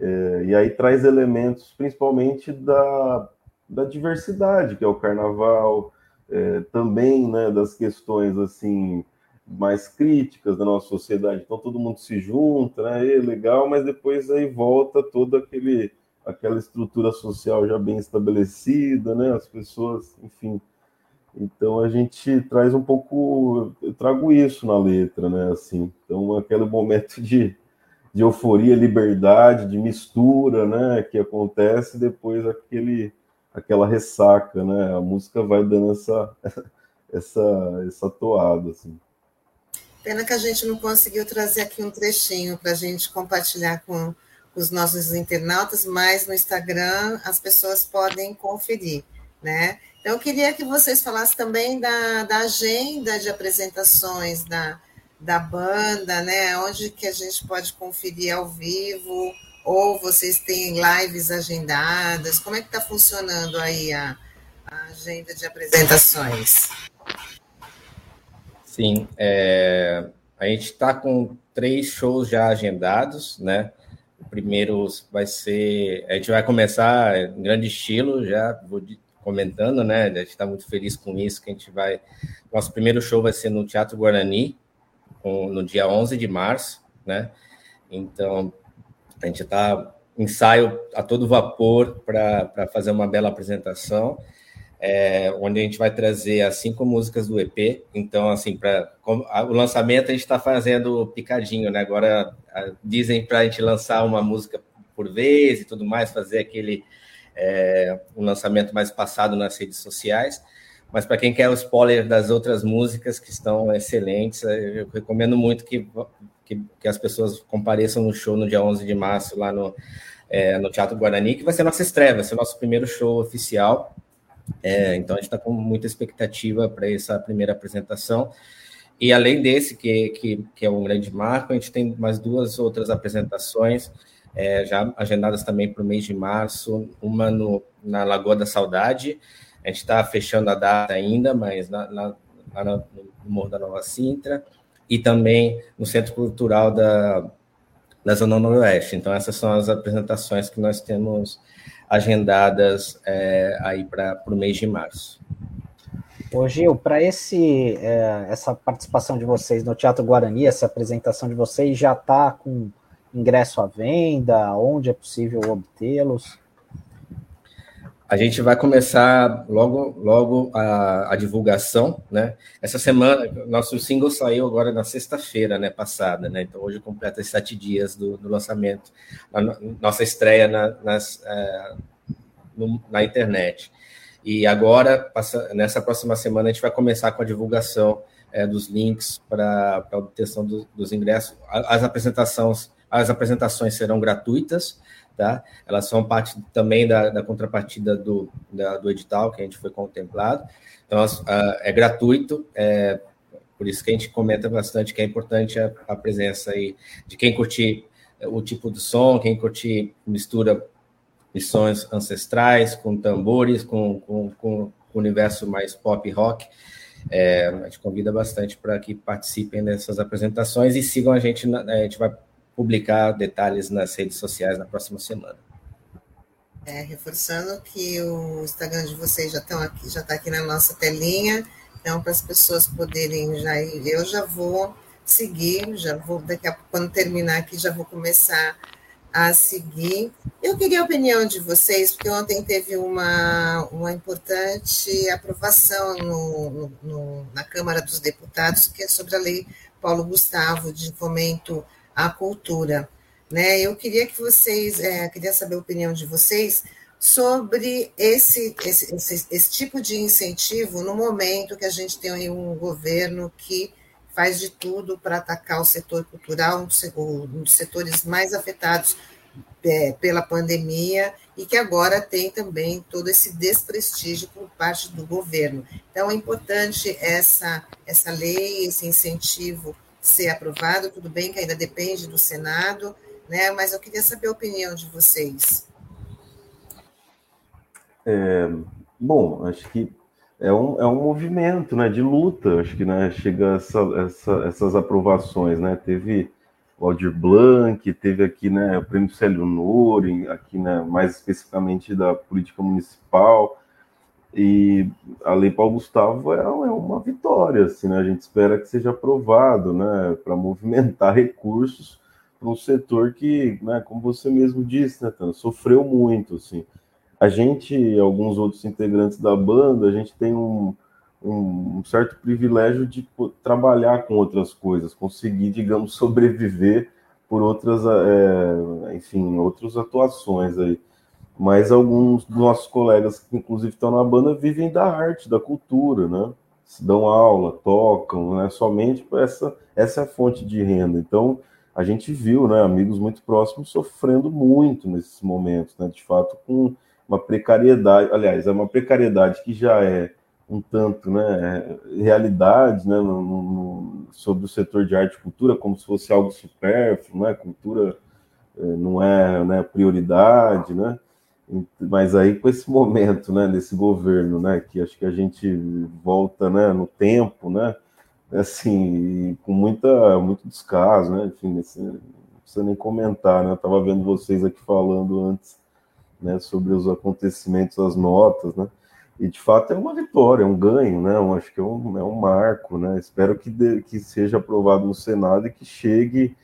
é, e aí traz elementos principalmente da, da diversidade, que é o carnaval, é, também, né, das questões, assim, mais críticas da nossa sociedade. Então todo mundo se junta, né, é legal, mas depois aí volta todo aquele aquela estrutura social já bem estabelecida, né? As pessoas, enfim. Então a gente traz um pouco, eu trago isso na letra, né? Assim, então aquele momento de, de euforia, liberdade, de mistura, né? Que acontece depois aquele, aquela ressaca, né? A música vai dando essa, essa, essa toada, assim. Pena que a gente não conseguiu trazer aqui um trechinho para a gente compartilhar com os nossos internautas, mas no Instagram as pessoas podem conferir, né? Então, eu queria que vocês falassem também da, da agenda de apresentações da, da banda, né? Onde que a gente pode conferir ao vivo, ou vocês têm lives agendadas? Como é que está funcionando aí a, a, agenda de apresentações? Sim, é, a gente está com três shows já agendados, né? O primeiro vai ser. A gente vai começar em grande estilo, já vou comentando, né? A gente está muito feliz com isso, que a gente vai. Nosso primeiro show vai ser no Teatro Guarani, no dia 11 de março, né? Então, a gente está ensaio a todo vapor para fazer uma bela apresentação é, onde a gente vai trazer as cinco músicas do EP. Então, assim, para o lançamento a gente está fazendo picadinho, né? Agora a, dizem para a gente lançar uma música por vez e tudo mais, fazer aquele é, um lançamento mais passado nas redes sociais. mas para quem quer o spoiler das outras músicas que estão excelentes, eu recomendo muito que, que, que as pessoas compareçam no show no dia 11 de março lá no, é, no Teatro Guarani, que vai ser nossa estreia, vai ser o nosso primeiro show oficial. É, então a gente está com muita expectativa para essa primeira apresentação. E além desse, que, que, que, é um grande marco, a gente tem mais duas outras apresentações é, já agendadas também para o mês de março, uma no, na Lagoa da Saudade, a gente está fechando a data ainda, mas na, na, lá no Morro da Nova Sintra, e também no Centro Cultural da, da Zona Noroeste. Então, essas são as apresentações que nós temos agendadas é, aí para o mês de março. Ô Gil, para esse é, essa participação de vocês no Teatro Guarani, essa apresentação de vocês já está com ingresso à venda? Onde é possível obtê-los? A gente vai começar logo, logo a, a, divulgação, né? Essa semana, nosso single saiu agora na sexta-feira, né? Passada, né? Então hoje completa sete dias do, do lançamento, a nossa estreia na, nas, é, no, na internet. E agora, passa, nessa próxima semana, a gente vai começar com a divulgação é, dos links para a obtenção do, dos ingressos. As apresentações, as apresentações serão gratuitas tá? Elas são parte também da, da contrapartida do, da, do edital que a gente foi contemplado. Então, uh, é gratuito, é, por isso que a gente comenta bastante que é importante a, a presença aí de quem curtir o tipo de som, quem curtir mistura missões ancestrais com tambores, com, com, com o universo mais pop rock. É, a gente convida bastante para que participem dessas apresentações e sigam a gente. A gente vai publicar detalhes nas redes sociais na próxima semana. É, reforçando que o Instagram de vocês já estão aqui, já está aqui na nossa telinha, então para as pessoas poderem já ir, eu já vou seguir, já vou daqui a quando terminar aqui, já vou começar a seguir. Eu queria a opinião de vocês, porque ontem teve uma, uma importante aprovação no, no, no, na Câmara dos Deputados, que é sobre a lei Paulo Gustavo de fomento à cultura. Né? Eu queria que vocês, é, queria saber a opinião de vocês sobre esse, esse, esse, esse, tipo de incentivo no momento que a gente tem um governo que faz de tudo para atacar o setor cultural, um dos setores mais afetados é, pela pandemia e que agora tem também todo esse desprestígio por parte do governo. Então, é importante essa, essa lei, esse incentivo ser aprovado, tudo bem que ainda depende do Senado, né? Mas eu queria saber a opinião de vocês. É, bom, acho que é um, é um movimento né, de luta, acho que né, chega essa, essa, essas aprovações, né? Teve o Aldir Blanc, teve aqui né, o prêmio Célio Nori, aqui né, mais especificamente da política municipal, e a Lei Paulo Gustavo é, é uma vitória, assim, né? A gente espera que seja aprovado, né? Para movimentar recursos para um setor que, né, como você mesmo disse, né, sofreu muito, assim. A gente e alguns outros integrantes da banda, a gente tem um, um, um certo privilégio de trabalhar com outras coisas, conseguir, digamos, sobreviver por outras, é, enfim, outras atuações aí mas alguns dos nossos colegas que inclusive estão na banda vivem da arte, da cultura, né? Se dão aula, tocam, né? Somente essa essa é a fonte de renda. Então a gente viu, né, amigos muito próximos sofrendo muito nesses momentos, né? De fato com uma precariedade, aliás, é uma precariedade que já é um tanto, né, realidade, né, no, no, sobre o setor de arte e cultura, como se fosse algo supérfluo, né, cultura eh, não é né, prioridade, né, mas aí com esse momento, né, desse governo, né, que acho que a gente volta, né, no tempo, né, assim, com muita muito descaso, né, enfim, não precisa nem comentar, né, estava vendo vocês aqui falando antes, né, sobre os acontecimentos, as notas, né, e de fato é uma vitória, é um ganho, né, acho que é um, é um marco, né, espero que, de, que seja aprovado no Senado e que chegue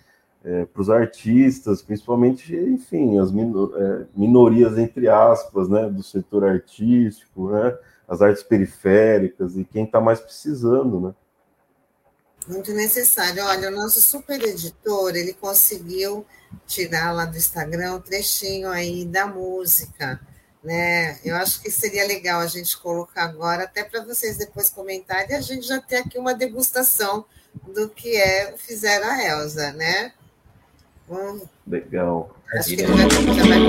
é, para os artistas, principalmente, enfim, as é, minorias, entre aspas, né, do setor artístico, né, as artes periféricas e quem está mais precisando, né. Muito necessário. Olha, o nosso super editor, ele conseguiu tirar lá do Instagram um trechinho aí da música, Né? Eu acho que seria legal a gente colocar agora, até para vocês depois comentarem, e a gente já ter aqui uma degustação do que é fizeram a Elsa, né? Bom, legal. Acho que ele já vai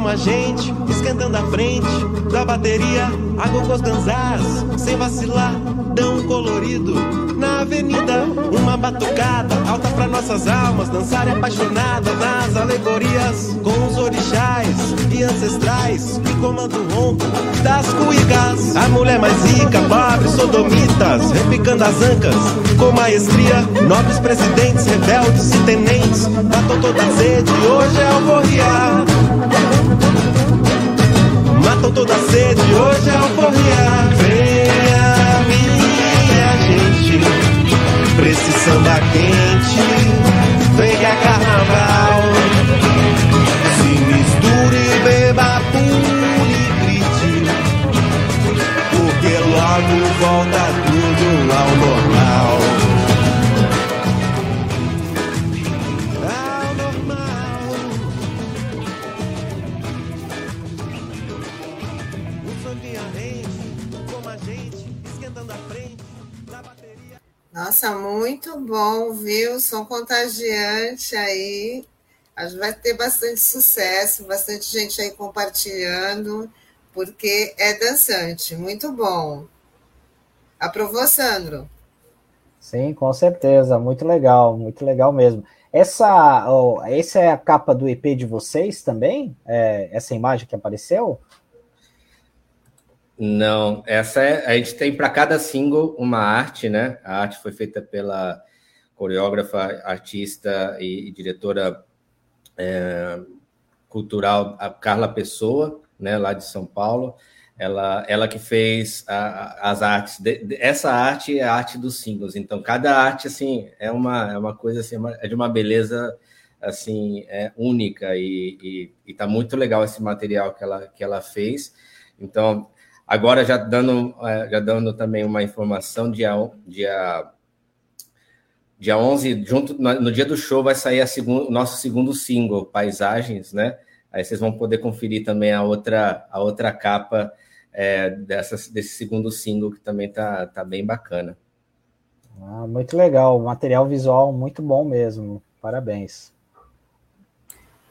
como a gente, esquentando a frente da bateria, água com os ganzás, sem vacilar, tão colorido na avenida, uma batucada alta para nossas almas, dançar apaixonada nas alegorias, com os orixás e ancestrais que comandam o ronco das cuicas. A mulher mais rica, pobre, sodomitas, repicando as ancas com maestria, nobres presidentes, rebeldes e tenentes, matam toda a sede, hoje é alforria. Matam toda a sede, hoje é alforria. Venha, minha gente, pra esse samba quente, venha carnaval. Se misture, beba, pule grite, porque logo volta tudo ao normal. Muito bom, viu? Som contagiante aí. Acho que vai ter bastante sucesso, bastante gente aí compartilhando, porque é dançante. Muito bom. Aprovou, Sandro? Sim, com certeza, muito legal, muito legal mesmo. Essa, oh, essa é a capa do EP de vocês também? É, essa imagem que apareceu? Não, essa é. A gente tem para cada single uma arte, né? A arte foi feita pela coreógrafa, artista e, e diretora é, cultural, a Carla Pessoa, né, lá de São Paulo. Ela, ela que fez a- a- as artes. de- de- essa arte é a arte dos singles. Então, cada arte assim é uma, é uma coisa assim, é é de uma beleza assim é, única e, e, e tá muito legal esse material que ela, que ela fez. Então, Agora, já dando, eh, já dando também uma informação, dia, dia, dia 11, junto, no, dia do show, vai sair a segun, o nosso segundo single, Paisagens, né? Aí vocês vão poder conferir também a outra, a outra capa eh, dessa, desse segundo single, que também tá, tá bem bacana. Ah, muito legal, material visual muito bom mesmo. Parabéns.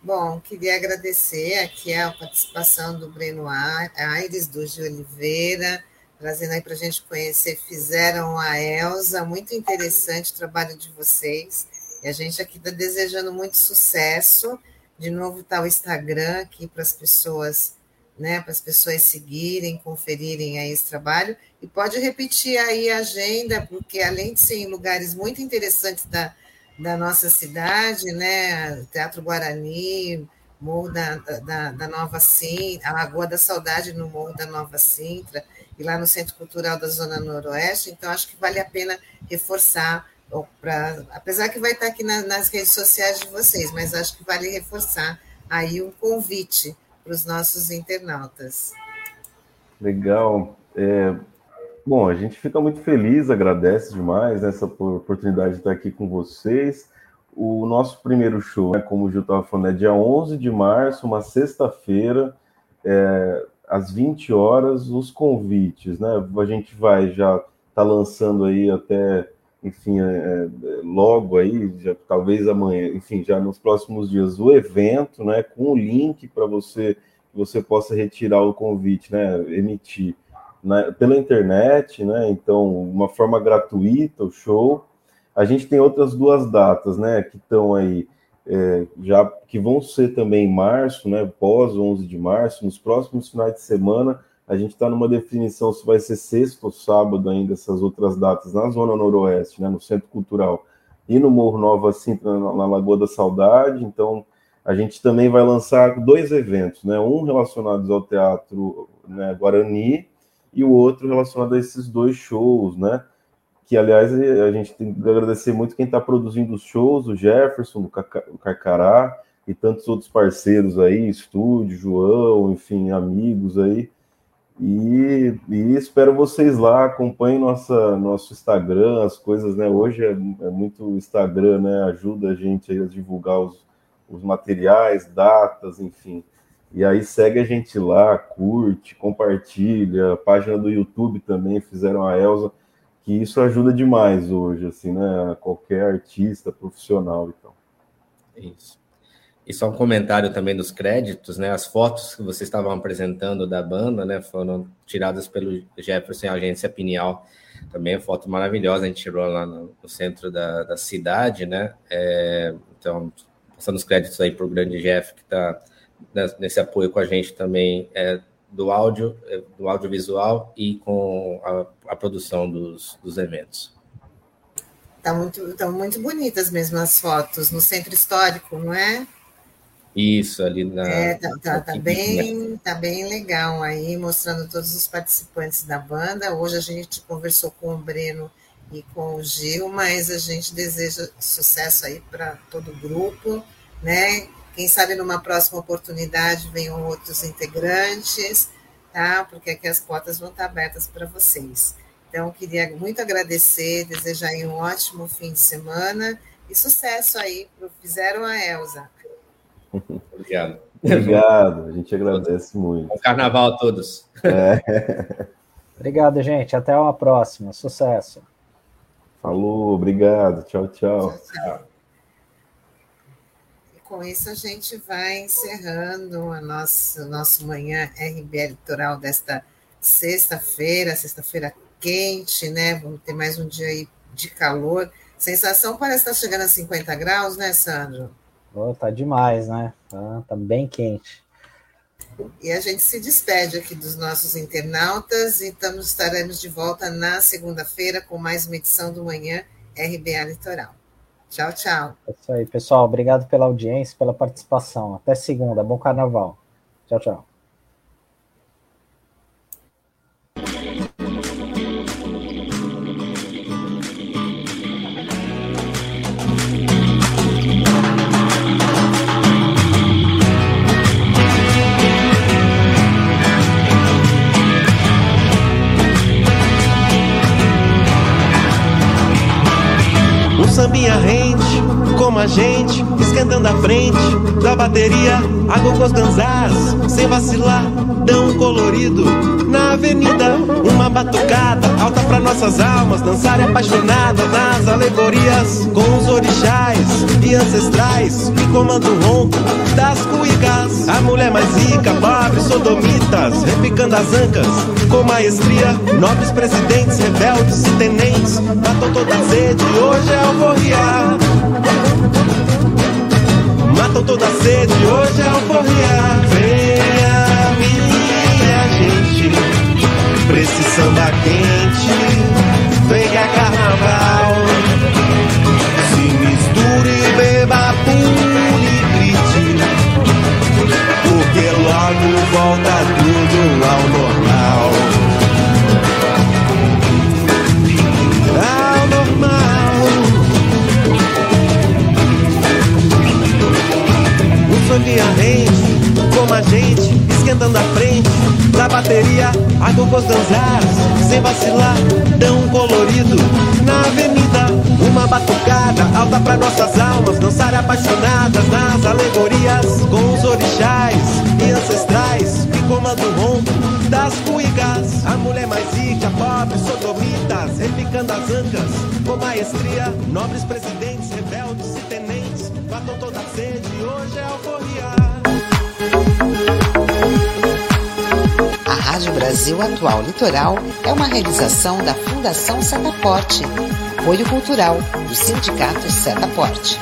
Bom, queria agradecer aqui a participação do Breno Aires, do Gil Oliveira, trazendo aí para a gente conhecer, fizeram a Elsa, muito interessante o trabalho de vocês, e a gente aqui está desejando muito sucesso, de novo está o Instagram aqui para as pessoas, né, para as pessoas seguirem, conferirem aí esse trabalho, e pode repetir aí a agenda, porque além de ser em lugares muito interessantes da, da nossa cidade, né? Teatro Guarani, Morro da, da, da Nova Sintra, a Lagoa da Saudade no Morro da Nova Sintra, e lá no Centro Cultural da Zona Noroeste, então acho que vale a pena reforçar, pra, apesar que vai estar aqui na- nas redes sociais de vocês, mas acho que vale reforçar aí um convite para os nossos internautas. Legal. É, bom, a gente fica muito feliz, agradece demais essa oportunidade de estar aqui com vocês. O nosso primeiro show, né, como o Gil estava falando, é dia 11 de março, uma sexta-feira, é, às 20 horas, os convites, né? A gente vai já tá lançando aí até, enfim, é, é, logo aí, já, talvez amanhã, enfim, já nos próximos dias, o evento, né, com o link para você você possa retirar o convite, né, emitir pela internet, né, então uma forma gratuita o show. A gente tem outras duas datas, né, que estão aí é, já que vão ser também em março, né, pós 11 de março, nos próximos finais de semana. A gente está numa definição se vai ser sexta ou sábado ainda essas outras datas na Zona Noroeste, né, no Centro Cultural e no Morro Nova Sintra, na, na Lagoa da Saudade. Então, a gente também vai lançar dois eventos, né? Um relacionado ao teatro né, Guarani e o outro relacionado a esses dois shows, né? que, aliás, a gente tem que agradecer muito quem está produzindo os shows, o Jefferson, o Carcará e tantos outros parceiros aí, estúdio, João, enfim, amigos aí. E, e, espero vocês lá, acompanhem nossa, nosso Instagram, as coisas, né? Hoje é, é muito Instagram, né? Ajuda a gente a divulgar os, os materiais, datas, enfim. E aí segue a gente lá, curte, compartilha, página do YouTube também fizeram a Elsa, que isso ajuda demais hoje, assim, né? Qualquer artista profissional, então. Isso. E só um comentário também dos créditos, né? As fotos que vocês estavam apresentando da banda, né? Foram tiradas pelo Jefferson e agência Pineal. Também é foto maravilhosa, a gente tirou lá no, no centro da, da, cidade, né? É, então, passando os créditos aí para o grande Jeff, que está nesse apoio com a gente também é, do áudio, é, do audiovisual e com a, a produção dos, dos eventos. Tá muito, estão muito bonitas mesmo as fotos no centro histórico, não é? Isso, ali na. É, tá, tá, tá bem, tá bem legal aí, mostrando todos os participantes da banda. Hoje a gente conversou com o Breno e com o Gil, mas a gente deseja sucesso aí para todo o grupo, né? Quem sabe numa próxima oportunidade venham outros integrantes, tá? Porque aqui as portas vão estar abertas para vocês. Então, queria muito agradecer, desejar aí um ótimo fim de semana e sucesso aí para Fizeram a Elza. Obrigado. Obrigado, a gente agradece muito. Bom carnaval a todos. É. Obrigado, gente. Até uma próxima. Sucesso. Falou, obrigado. Tchau, tchau. tchau, tchau. Com isso a gente vai encerrando a nossa nosso manhã RBL Litoral desta sexta-feira, sexta-feira quente, né? Vamos ter mais um dia aí de calor. Sensação parece estar chegando a 50 graus, né, Sandro? Oh, tá demais, né? Tá, tá bem quente. E a gente se despede aqui dos nossos internautas e estamos, estaremos de volta na segunda-feira com mais uma edição do Manhã RBA Litoral. Tchau, tchau. É isso aí, pessoal. Obrigado pela audiência, pela participação. Até segunda. Bom carnaval. Tchau, tchau. Sambinha rente, como a gente, esquentando a frente da bateria, água com os ganzás, sem vacilar, tão colorido. Na avenida, uma batucada alta para nossas almas, dançar apaixonada nas alegorias, com os orixás e ancestrais, que comandam o ronco das cuicas, a mulher mais rica, pobre, sodomitas, repicando as ancas, com maestria, nobres presidentes, rebeldes e tenentes, matou toda a sede, hoje é alforria. Matam toda sede, hoje é alforria. Maestria, nobres presidentes, rebeldes e tenentes, matam toda a sede, hoje é alforria. A Rádio Brasil Atual Litoral é uma realização da Fundação Setaporte, apoio cultural do Sindicato Setaporte.